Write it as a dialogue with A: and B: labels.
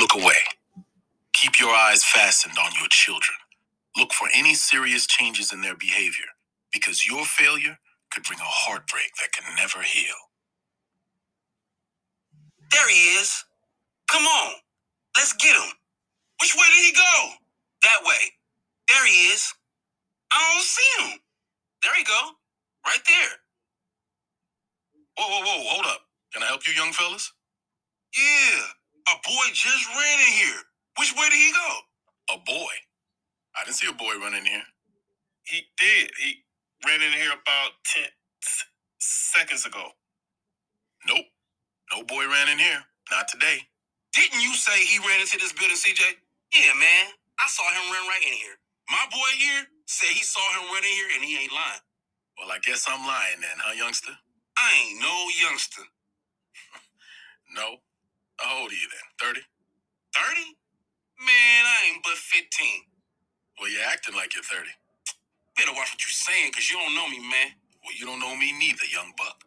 A: Look away. Keep your eyes fastened on your children. Look for any serious changes in their behavior because your failure could bring a heartbreak that can never heal.
B: There he is. Come on. Let's get him. Which way did he go? That way. There he is. I don't see him. There he go. Right there.
A: Whoa, whoa, whoa, hold up. Can I help you, young fellas?
B: Yeah. A boy just ran in here. Which way did he go?
A: A boy. I didn't see a boy running in here.
C: He did. He ran in here about 10 s- seconds ago.
A: Nope. No boy ran in here. Not today.
B: Didn't you say he ran into this building, CJ? Yeah, man. I saw him run right in here. My boy here said he saw him run in here and he ain't lying.
A: Well, I guess I'm lying then, huh, youngster?
B: I ain't no youngster.
A: No. How old are you then? 30?
B: 30? Man, I ain't but 15.
A: Well, you're acting like you're 30.
B: Better watch what you're saying, cause you don't know me, man.
A: Well, you don't know me neither, young buck.